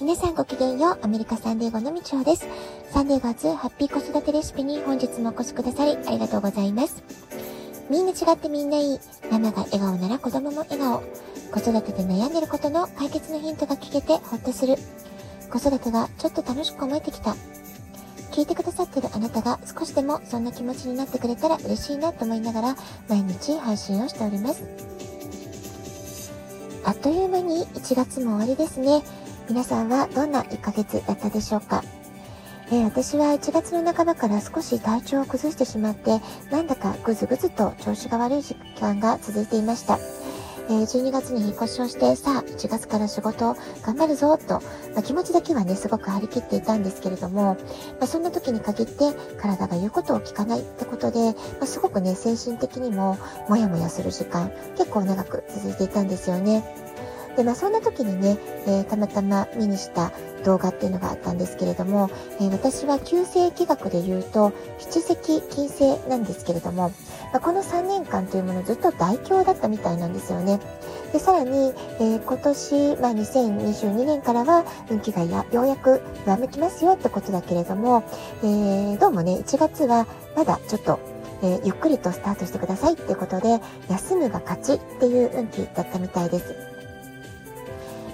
皆さんごきげんよう、アメリカサンデーゴのみちおです。サンデーゴ初ハッピー子育てレシピに本日もお越しくださりありがとうございます。みんな違ってみんないい。ママが笑顔なら子供も笑顔。子育てで悩んでることの解決のヒントが聞けてほっとする。子育てがちょっと楽しく思えてきた。聞いてくださってるあなたが少しでもそんな気持ちになってくれたら嬉しいなと思いながら毎日配信をしております。あっという間に1月も終わりですね。皆さんはどんな1ヶ月だったでしょうか？え、私は1月の半ばから少し体調を崩してしまって、なんだかぐずぐずと調子が悪い時間が続いていました。え、12月に引っ越しをして、さあ、1月から仕事頑張るぞ、と、まあ、気持ちだけはね、すごく張り切っていたんですけれども、まあ、そんな時に限って体が言うことを聞かないってことで、まあ、すごくね、精神的にもモヤモヤする時間、結構長く続いていたんですよね。で、まあそんな時にね、えー、たまたま目にした動画っていうのがあったんですけれども、えー、私は旧世紀学で言うと、七石金星なんですけれども、まあ、この3年間というものずっと大凶だったみたいなんですよね。で、さらに、えー、今年、まあ、2022年からは運気がやようやく上向きますよってことだけれども、えー、どうもね、1月はまだちょっとえ、ゆっくりとスタートしてくださいってことで、休むが勝ちっていう運気だったみたいです。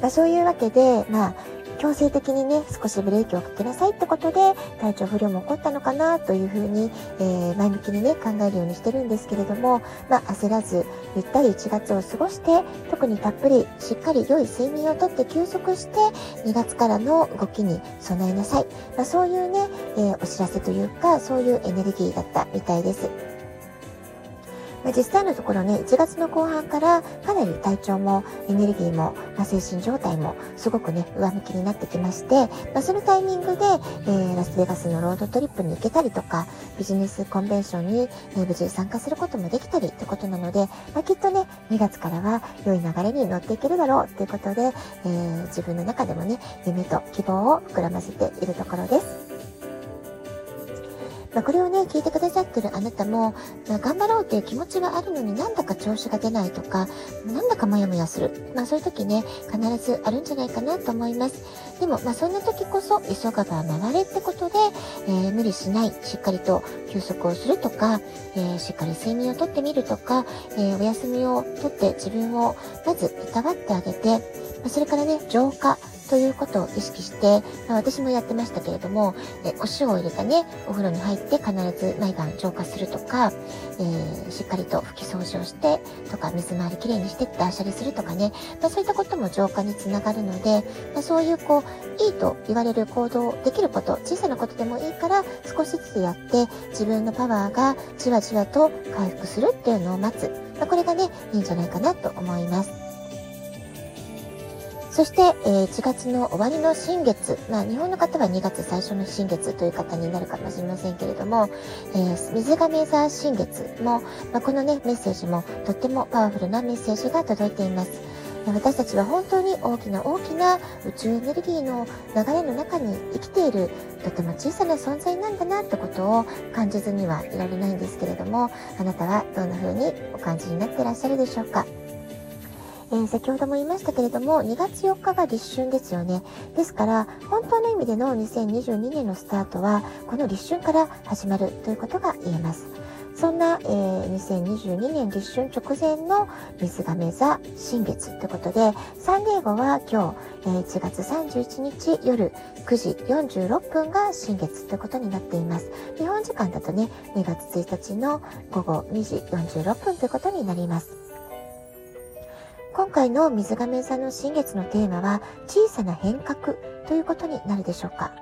まあ、そういうわけで、まあ、強制的にね、少しブレーキをかけなさいってことで、体調不良も起こったのかなというふうに、えー、前向きにね、考えるようにしてるんですけれども、まあ、焦らず、ゆったり1月を過ごして、特にたっぷり、しっかり良い睡眠をとって休息して、2月からの動きに備えなさい。まあ、そういうね、えー、お知らせというか、そういうエネルギーだったみたいです。まあ、実際のところね、1月の後半からかなり体調もエネルギーも、まあ、精神状態もすごくね、上向きになってきまして、まあ、そのタイミングで、えー、ラスベガスのロードトリップに行けたりとか、ビジネスコンベンションに、えー、無事参加することもできたりってことなので、まあ、きっとね、2月からは良い流れに乗っていけるだろうっていうことで、えー、自分の中でもね、夢と希望を膨らませているところです。まあ、これをね、聞いてくださってるあなたも、まあ、頑張ろうという気持ちはあるのになんだか調子が出ないとか、なんだかモヤモヤする。まあそういう時ね、必ずあるんじゃないかなと思います。でも、まあそんな時こそ、急がば回れってことで、えー、無理しない、しっかりと休息をするとか、えー、しっかり睡眠をとってみるとか、えー、お休みをとって自分をまずいたわってあげて、まそれからね、浄化、ということを意識して、まあ、私もやってましたけれども、えお塩を入れたね、お風呂に入って必ず毎晩浄化するとか、えー、しっかりと拭き掃除をして、とか水回りきれいにして断捨離するとかね、まあ、そういったことも浄化につながるので、まあ、そういうこう、いいと言われる行動、できること、小さなことでもいいから少しずつやって、自分のパワーがじわじわと回復するっていうのを待つ。まあ、これがね、いいんじゃないかなと思います。そして、えー、1月の終わりの新月、まあ、日本の方は2月最初の新月という方になるかもしれませんけれども、えー、水亀座新月も、まあ、このね、メッセージもとってもパワフルなメッセージが届いています。私たちは本当に大きな大きな宇宙エネルギーの流れの中に生きているとても小さな存在なんだなってことを感じずにはいられないんですけれどもあなたはどんな風にお感じになってらっしゃるでしょうか？えー、先ほども言いましたけれども、2月4日が立春ですよね。ですから、本当の意味での2022年のスタートは、この立春から始まるということが言えます。そんな、えー、2022年立春直前の水亀座新月ということで、サンデーゴは今日、えー、1月31日夜9時46分が新月ということになっています。日本時間だとね、2月1日の午後2時46分ということになります。今回の水亀座の新月のテーマは小さな変革ということになるでしょうか。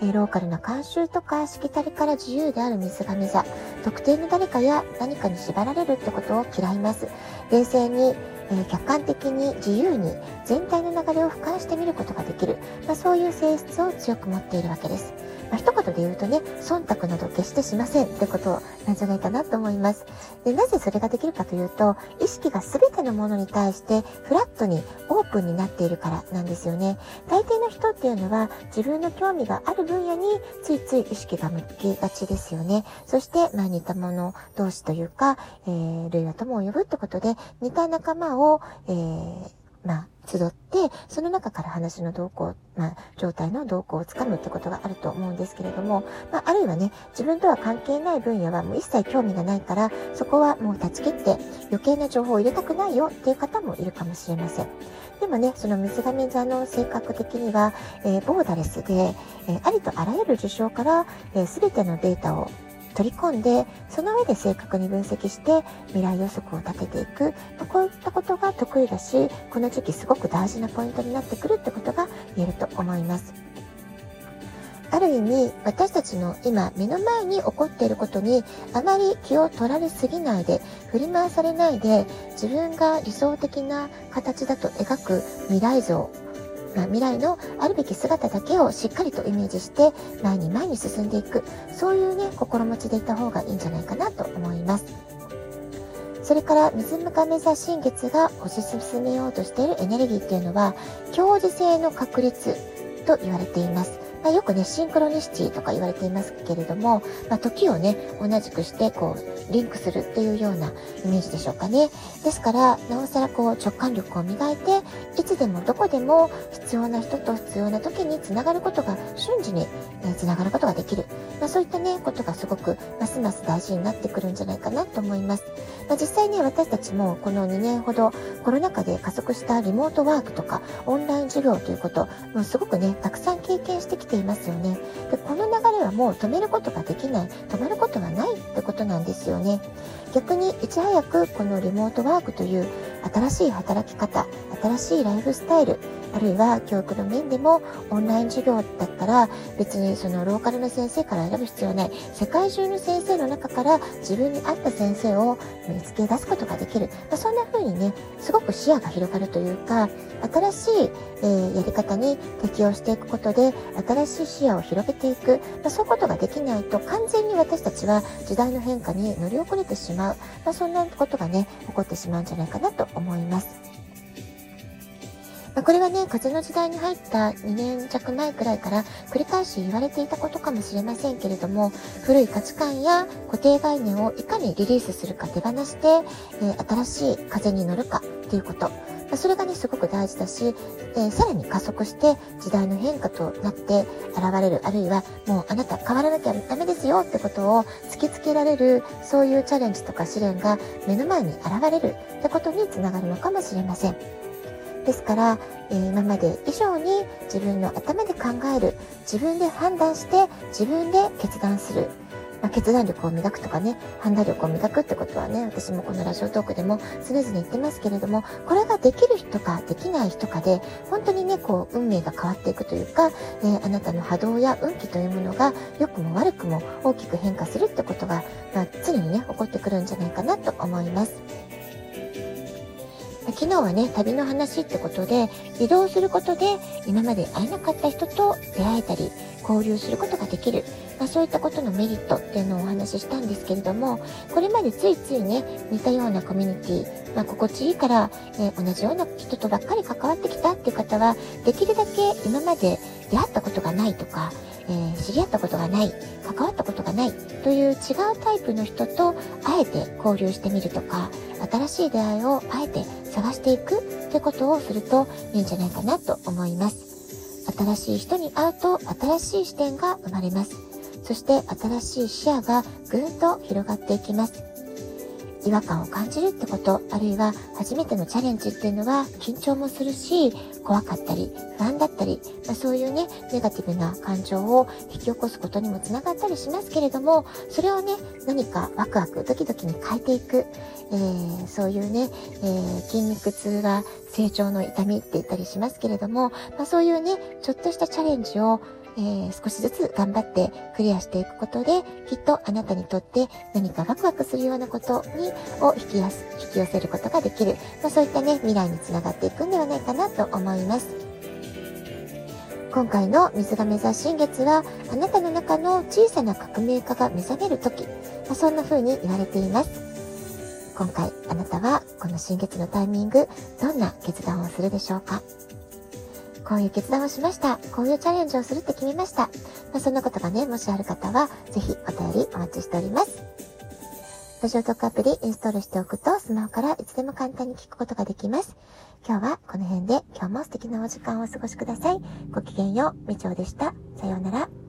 えー、ローカルな慣習とかしきたりから自由である水亀座。特定の誰かや何かに縛られるってことを嫌います。冷静に、えー、客観的に自由に全体の流れを俯瞰してみることができる。まあ、そういう性質を強く持っているわけです。まあ、一言で言うとね、忖度など決してしませんってことなんじゃないかなと思います。で、なぜそれができるかというと、意識が全てのものに対してフラットにオープンになっているからなんですよね。大抵の人っていうのは自分の興味がある分野についつい意識が向きがちですよね。そして、まあ似た者同士というか、えー、類は友を呼ぶってことで、似た仲間を、えーまあ、集って、その中から話の動向、まあ、状態の動向をつかむってことがあると思うんですけれども、まあ、あるいはね、自分とは関係ない分野はもう一切興味がないから、そこはもう断ち切って余計な情報を入れたくないよっていう方もいるかもしれません。でもね、その水亀座の性格的には、えー、ボーダレスで、えー、ありとあらゆる事象から、えー、全てのデータを取り込んで、その上で正確に分析して未来予測を立てていく、まあ、こういったことが得意だし、この時期すごく大事なポイントになってくるってことが言えると思います。ある意味、私たちの今目の前に起こっていることにあまり気を取られすぎないで、振り回されないで、自分が理想的な形だと描く未来像まあ、未来のあるべき姿だけをしっかりとイメージして前に前に進んでいく。そういうね心持ちでいた方がいいんじゃないかなと思います。それから水亀座新月が推し進めようとしているエネルギーっていうのは強磁性の確率と言われています。まあ、よくね、シンクロニシティとか言われていますけれども、まあ、時をね、同じくして、こう、リンクするっていうようなイメージでしょうかね。ですから、なおさらこう、直感力を磨いて、いつでもどこでも必要な人と必要な時につながることが、瞬時に、ね、つながることができる。まあ、そういったね、ことがすごく、ますます大事になってくるんじゃないかなと思います。まあ、実際ね、私たちもこの2年ほどコロナ禍で加速したリモートワークとか、オンライン授業ということ、もうすごくね、たくさん経験してきていますよね。で、この流れはもう止めることができない、止まることはないってことなんですよね。逆にいち早くこのリモートワークという新しい働き方、新しいライフスタイル、あるいは教育の面でもオンライン授業だったら別にそのローカルの先生から選ぶ必要はない。世界中の先生の中から自分に合った先生を見つけ出すことができる、まあ、そんな風にねすごく視野が広がるというか新しい、えー、やり方に適応していくことで新しい視野を広げていく、まあ、そういうことができないと完全に私たちは時代の変化に乗り遅れてしまう、まあ、そんなことがね起こってしまうんじゃないかなと思います。まあ、これはね、風の時代に入った2年弱前くらいから繰り返し言われていたことかもしれませんけれども、古い価値観や固定概念をいかにリリースするか手放して、えー、新しい風に乗るかっていうこと。ま、それがね、すごく大事だし、えー、さらに加速して時代の変化となって現れる、あるいはもうあなた変わらなきゃダメですよってことを突きつけられる、そういうチャレンジとか試練が目の前に現れるってことにつながるのかもしれません。ですから、えー、今まで以上に自分の頭で考える、自分で判断して自分で決断する。まあ、決断力を磨くとかね、判断力を磨くってことはね、私もこのラジオトークでも常々言ってますけれども、これができる人かできない人かで、本当にね、こう、運命が変わっていくというか、えー、あなたの波動や運気というものが、良くも悪くも大きく変化するってことが、まあ、常にね、起こってくるんじゃないかなと思います。昨日はね、旅の話ってことで、移動することで今まで会えなかった人と出会えたり、交流することができる。まあ、そういったことのメリットっていうのをお話ししたんですけれども、これまでついついね、似たようなコミュニティ、まあ、心地いいから、えー、同じような人とばっかり関わってきたっていう方は、できるだけ今まで出会ったことがないとか、えー、知り合ったことがない、関わったことがないという違うタイプの人とあえて交流してみるとか、新しい出会いをあえて探していくってことをするといいんじゃないかなと思います。新しい人に会うと新しい視点が生まれます。そして新しい視野がぐんと広がっていきます。違和感を感じるってこと、あるいは初めてのチャレンジっていうのは緊張もするし、怖かったり、不安だったり、まあ、そういうね、ネガティブな感情を引き起こすことにもつながったりしますけれども、それをね、何かワクワク、ドキドキに変えていく、えー、そういうね、えー、筋肉痛は成長の痛みって言ったりしますけれども、まあ、そういうね、ちょっとしたチャレンジをえー、少しずつ頑張ってクリアしていくことで、きっとあなたにとって何かワクワクするようなことに、を引きやす、引き寄せることができる。まあ、そういったね、未来につながっていくんではないかなと思います。今回の水亀座新月は、あなたの中の小さな革命家が目覚める時、まあ、そんな風に言われています。今回あなたはこの新月のタイミング、どんな決断をするでしょうか？こういう決断をしました。こういうチャレンジをするって決めました。まあ、そんなことがね、もしある方は、ぜひお便りお待ちしております。ラジオトークアプリインストールしておくと、スマホからいつでも簡単に聞くことができます。今日はこの辺で、今日も素敵なお時間をお過ごしください。ごきげんよう、みちょうでした。さようなら。